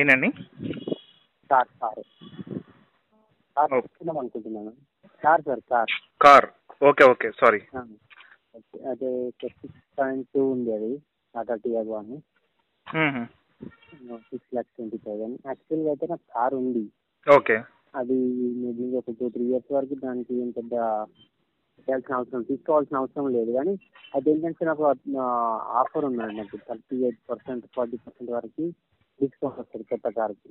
ఏంటండి car car car. తీసుకుందాం అనుకుంటున్నాను. Car sir car. Car. Okay okay. Sorry. అదే సిక్స్ పాయింట్ టూ ఉంది అది. టాటా టియాగో అని. సిక్స్ ల్యాక్స్ ట్వంటీ థౌసండ్ యాక్చువల్గా అయితే నాకు కార్ ఉంది. ఓకే. అది మేబీ ఒక టూ త్రీ ఇయర్స్ వరకు దానికి ఏం పెద్ద చేయాల్సిన అవసరం తీసుకోవాల్సిన అవసరం లేదు. కానీ అదేంటంటే నాకు ఆఫర్ ఉందండి నాకు. Thirty eight percent forty percent వరకు డిస్కౌంట్ వస్తుంది కొత్త కార్కి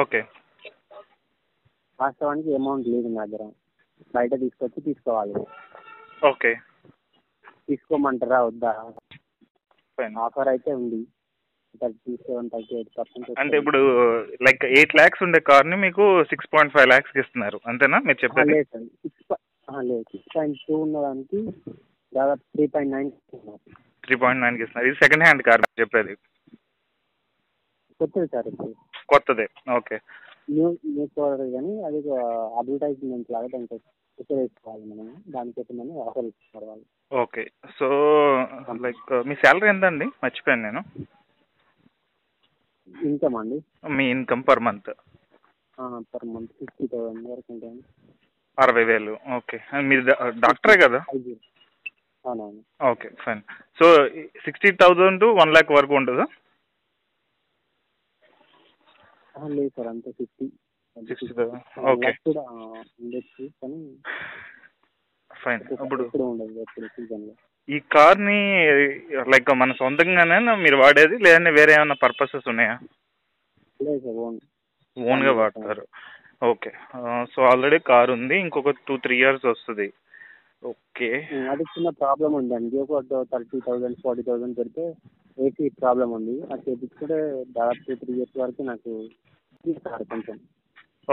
ఓకే. వాస్తవానికి అమౌంట్ లేదు నా దగ్గర. బయట తీసుకొచ్చి తీసుకోవాలి. ఓకే. తీసుకోమంటారా వద్దా? ఆఫర్ అయితే ఉంది. అంటే ఇప్పుడు లైక్ ఎయిట్ ల్యాక్స్ ఉండే కార్ని మీకు సిక్స్ పాయింట్ ఫైవ్ ల్యాక్స్కి ఇస్తున్నారు. అంతేనా? మీరు చెప్పేది? లేదు సిక్స్ లేదు. సిక్స్ పాయింట్ టూ ఉన్నదానికి దాదాపు three point nine three point నైన్కి ఇస్తున్నారు. ఇది సెకండ్ హ్యాండ్ కార్ చెప్పేది. కొత్తది సార్ కొత్తదే. ఓకే. న్యూ న్యూ ప్రోడక్ట్ కానీ అది అడ్వర్టైజ్మెంట్ లాగా దానికి మనం ఆఫర్ వాళ్ళు. ఓకే. సో లైక్ మీ శాలరీ ఎంత అండి మర్చిపోయాను నేను. ఇన్కమ్ అండి. మీ income per month. Per month fifty thousand వరకు ఉంటుంది అరవై వేలు. ఓకే. మీరు డాక్టరే కదా? అవునవును. Okay fine. So sixty thousand to one lakh వరకు ఉంటుందా? లేదు సార్ అంతే ఫిఫ్టీ. 60,000. Okay. కూడా ఉండొచ్చు కానీ ఫైన్ ఇప్పుడు ఉండదు సీజన్లో ఈ కార్ని లైక్ మన సొంతంగానే మీరు వాడేది? లేదంటే వేరే ఏమైనా పర్పసెస్ ఉన్నాయా? లేదు సార్ ఓన్. ఓన్గా వాడతారు. ఓకే. సో ఆల్రెడీ కార్ ఉంది ఇంకొక టూ త్రీ ఇయర్స్ వస్తుంది. ఓకే. అది చిన్న ప్రాబ్లం ఉందండి ఒక థర్టీ థౌసండ్ ఫార్టీ థౌసండ్ పెడితే ఏసీ ప్రాబ్లం ఉంది. అది చేపించుకుంటే దాదాపు టూ త్రీ ఇయర్స్ వరకు నాకు కొంచెం.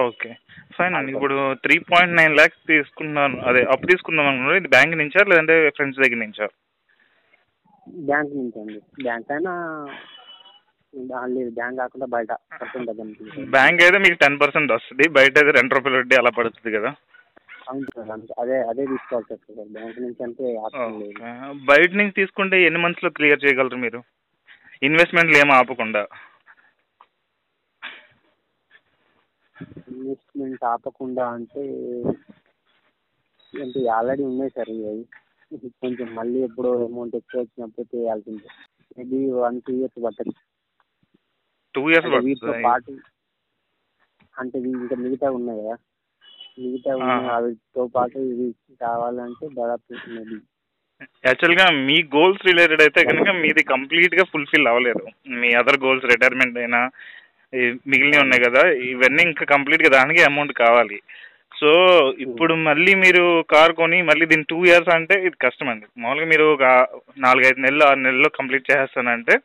ఓకే. ఫైన్ అండి. ఇప్పుడు త్రీ పాయింట్ నైన్ ల్యాక్స్ తీసుకున్నాను అదే అప్పు తీసుకుందాం అనుకున్నారు? ఇది బ్యాంక్ నుంచా లేదంటే ఫ్రెండ్స్ దగ్గర నుంచా? బ్యాంక్ నుంచి అండి. బ్యాంక్ అయినా లేదు. బ్యాంక్ కాకుండా బయట పర్సెంట్ దగ్గర నుంచి బ్యాంక్ అయితే మీకు టెన్ పర్సెంట్ వస్తుంది. బయట అయితే రెండు రూపాయలు వడ్డీ అలా పడుతుంది కదా. అవును సార్ అదే అదే తీసుకోవాల్సి వస్తుంది సార్. బ్యాంక్ నుంచి అంటే ఆప్షన్ లేదు. బయట నుంచి తీసుకుంటే ఎన్ని మంత్స్లో క్లియర్ చేయగలరు మీరు? ఇన్వెస్ట్మెంట్లు ఏమీ ఆపకుండా? ఇన్వెస్ట్మెంట్ ఆపకుండా అంటే అంటే ఆల్రెడీ ఉన్నాయి సార్ ఇవి కొంచెం మళ్ళీ ఎప్పుడో అమౌంట్ ఎక్కువ వచ్చినప్పుడు చేయాల్సిందే. మేబీ వన్ టూ ఇయర్స్ పట్టదు టూ ఇయర్స్ వీటితో పాటు అంటే ఇంకా మిగతా ఉన్నాయి? కదా మిగతా. వాటితో పాటు ఇవి కావాలంటే దాదాపు మేబీ యాక్చువల్గా మీ గోల్స్ రిలేటెడ్ అయితే కనుక మీది కంప్లీట్గా ఫుల్ఫిల్ అవ్వలేదు. మీ అదర్ గోల్స్ రిటైర్మెంట్ అయినా ఈ మిగిలినవి ఉన్నాయి కదా ఇవన్నీ ఇంకా కంప్లీట్గా దానికి అమౌంట్ కావాలి. సో ఇప్పుడు మళ్ళీ మీరు కార్ కొని మళ్ళీ దీని టూ ఇయర్స్ అంటే ఇది కష్టం అండి. మామూలుగా మీరు ఒక నాలుగైదు నెలలు ఆరు నెలల్లో కంప్లీట్ చేసేస్తానంటే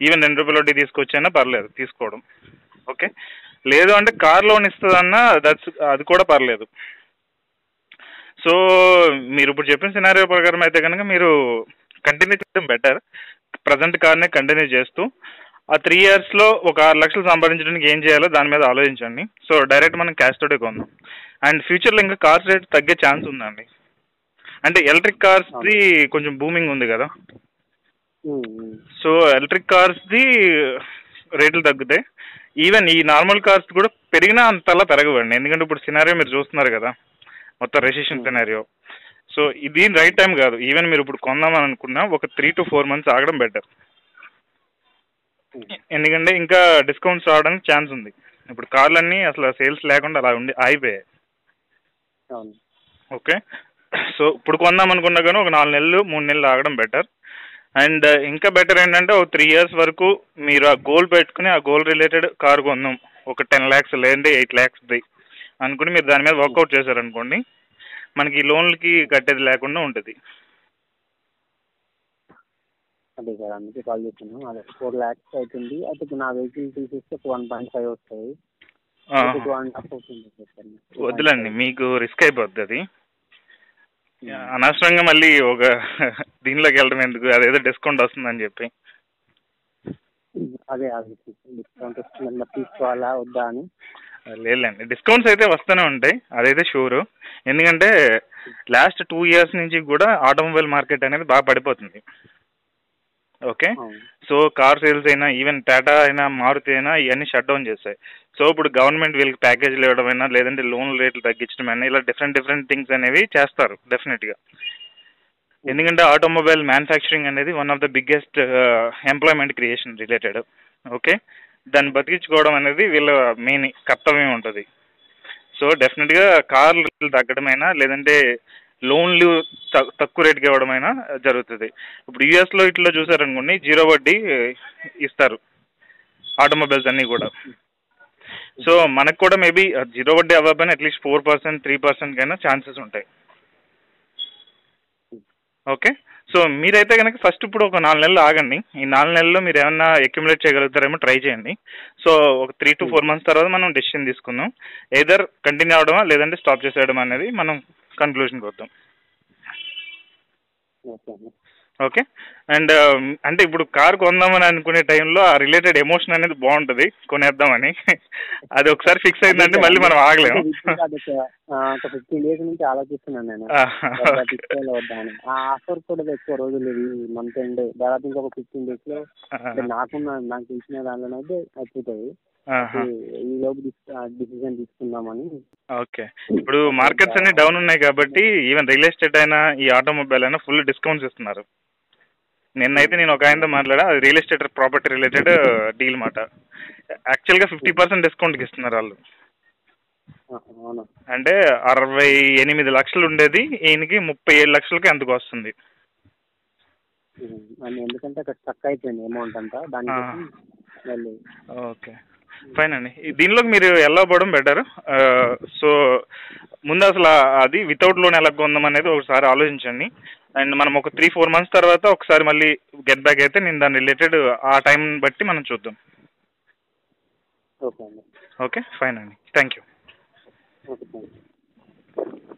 ఈవెన్ రెండు రూపాయల వడ్డీ తీసుకొచ్చైనా పర్లేదు తీసుకోవడం. ఓకే? లేదు అంటే కార్ లోన్ ఇస్తుందన్నా దట్స్ అది కూడా పర్లేదు. సో మీరు ఇప్పుడు చెప్పిన సినారియో ప్రకారం అయితే కనుక మీరు కంటిన్యూ చేయడం బెటర్ ప్రజెంట్ కార్నే కంటిన్యూ చేస్తూ ఆ త్రీ ఇయర్స్లో ఒక ఆరు లక్షలు సంపాదించడానికి ఏం చేయాలో దాని మీద ఆలోచించండి. సో డైరెక్ట్ మనం క్యాష్ తోటే కొందాం. అండ్ ఫ్యూచర్లో ఇంకా కార్స్ రేట్ తగ్గే ఛాన్స్ ఉందండి. అంటే ఎలక్ట్రిక్ కార్స్ది కొంచెం బూమింగ్ ఉంది కదా. సో ఎలక్ట్రిక్ కార్స్ది రేట్లు తగ్గుతాయి. ఈవెన్ ఈ నార్మల్ కార్స్ కూడా పెరిగినా అంతలా పెరగవండి. ఎందుకంటే ఇప్పుడు సినారియో మీరు చూస్తున్నారు కదా మొత్తం రెసిషన్ సినారియో సో ఇది రైట్ టైం కాదు. ఈవెన్ మీరు ఇప్పుడు కొందామని అనుకున్నా ఒక త్రీ టు ఫోర్ మంత్స్ ఆగడం బెటర్ ఎందుకంటే ఇంకా డిస్కౌంట్స్ రావడానికి ఛాన్స్ ఉంది. ఇప్పుడు కార్లన్నీ అసలు సేల్స్ లేకుండా అలా ఉండి ఆగిపోయాయి. ఓకే సో ఇప్పుడు కొందాం అనుకున్నా కానీ ఒక నాలుగు నెలలు మూడు నెలలు ఆగడం బెటర్ అండ్ ఇంకా బెటర్ ఏంటంటే ఒక త్రీ ఇయర్స్ వరకు మీరు ఆ గోల్ పెట్టుకుని ఆ గోల్ రిలేటెడ్ కార్ కొందాం ఒక టెన్ ల్యాక్స్ లేదంటే ఎయిట్ ల్యాక్స్ది అనుకుని మీరు దాని మీద వర్కౌట్ చేశారనుకోండి మనకి లోన్లకి కట్టేది లేకుండా ఉంటుంది. అదే సార్ అందుకే కాల్ చేస్తున్నాను అదే ఫోర్ ల్యాక్స్ అవుతుంది అయితే నా వెహికల్ తీసేస్తే వన్ పాయింట్ ఫైవ్ వస్తుంది వద్దులండి మీకు రిస్క్ అయిపోద్ది అది. అనవసరంగా మళ్ళీ ఒక దీనిలోకి వెళ్ళడం ఎందుకు? అదేదో డిస్కౌంట్ వస్తుందని చెప్పి. అదే అది. డిస్కౌంట్ తీసుకోవాలా వద్దా అని? లేదులేండి. డిస్కౌంట్స్ అయితే వస్తూనే ఉంటాయి. అదైతే షూరు ఎందుకంటే లాస్ట్ టూ ఇయర్స్ నుంచి కూడా ఆటోమొబైల్ మార్కెట్ అనేది బాగా పడిపోతుంది. ఓకే? సో కార్ సేల్స్ అయినా ఈవెన్ టాటా అయినా మారుతి అయినా ఇవన్నీ షట్ డౌన్ చేస్తాయి సో ఇప్పుడు గవర్నమెంట్ వీళ్ళకి ప్యాకేజీలు ఇవ్వడం అయినా లేదంటే లోన్ రేట్లు తగ్గించడం అయినా ఇలా డిఫరెంట్ డిఫరెంట్ థింగ్స్ అనేవి చేస్తారు డెఫినెట్గా ఎందుకంటే ఆటోమొబైల్ మ్యానుఫ్యాక్చరింగ్ అనేది one of the biggest employment creation related okay దాన్ని బతికించుకోవడం అనేది వీళ్ళ మెయిన్ కర్తవ్యం ఉంటుంది. సో డెఫినెట్గా కార్లు తగ్గడమైనా లేదంటే లోన్లు తక్కువ రేటుకి ఇవ్వడమైనా జరుగుతుంది. ఇప్పుడు యూఎస్లో ఇట్లా చూసారనుకోండి జీరో వడ్డీ ఇస్తారు. ఆటోమొబైల్స్ అన్నీ కూడా. సో మనకు కూడా మేబీ జీరో వడ్డీ అవ్వకపోయినా at least four percent three percent కైనా ఛాన్సెస్ ఉంటాయి. ఓకే? సో మీరైతే కనుక ఫస్ట్ ఇప్పుడు ఒక నాలుగు నెలలు ఆగండి. ఈ నాలుగు నెలల్లో మీరు ఏమన్నా అక్యుములేట్ చేయగలుగుతారేమో ట్రై చేయండి. సో ఒక త్రీ టు ఫోర్ మంత్స్ తర్వాత మనం డెసిషన్ తీసుకుందాం. ఏదర్ కంటిన్యూ అవడమా లేదంటే స్టాప్ చేసేయడం అనేది మనం కన్క్లూషన్కి వద్దాం ఓకే? అండి అండ్ అంటే ఇప్పుడు కార్ కొందామని అనుకునే టైంలో ఆ రిలేటెడ్ ఎమోషన్ అనేది బాగుంటుంది. కొనేద్దామని. అది ఒకసారి ఫిక్స్ అయిందంటే మళ్ళీ మనం ఆగలేము. ఫిఫ్టీన్ డేస్ నుంచి ఆలోచిస్తున్నాను నేను. ఆ ఆఫర్ కూడా ఎక్కువ రోజులు మంత్ ఎండ్ దాదాపు ఇంకొక ఫిఫ్టీన్ డేస్లో నాకున్న నాకు తెలిసిన దానిలో అయితే అయిపోతుంది ఈ లోపు డిసిజన్ తీసుకుందామని. ఓకే. ఇప్పుడు మార్కెట్స్ అన్ని డౌన్ ఉన్నాయి కాబట్టి ఈవెన్ రియల్ ఎస్టేట్ అయినా ఈ ఆటోమొబైల్ అయినా ఫుల్ డిస్కౌంట్స్ ఇస్తున్నారు. నిన్నైతే నేను ఒక ఆయనతో మాట్లాడా అది real estate property related deal మాట. యాక్చువల్గా ఫిఫ్టీ పర్సెంట్ డిస్కౌంట్కి ఇస్తున్నారు వాళ్ళు. అంటే అరవై ఎనిమిది లక్షలు ఉండేది ఈయనకి ముప్పై ఏడు లక్షలకి ఎందుకు వస్తుంది. ఎందుకంటే అక్కడ స్టక్ అయిపోయింది అమౌంట్ అంతా ఓకే. ఫైన్ అండి. దీనిలోకి మీరు ఎలా పోవడం బెటర్ సో ముందు అసలు అది వితౌట్ లోన్ ఎలా కొందాం అనేది ఒకసారి ఆలోచించండి. అండ్ మనం ఒక త్రీ ఫోర్ మంత్స్ తర్వాత ఒకసారి మళ్ళీ గెట్ బ్యాక్ అయితే నేను దాని రిలేటెడ్ ఆ టైం బట్టి మనం చూద్దాం. ఓకే అండి. ఓకే ఫైన్ అండి. Thank you okay thank you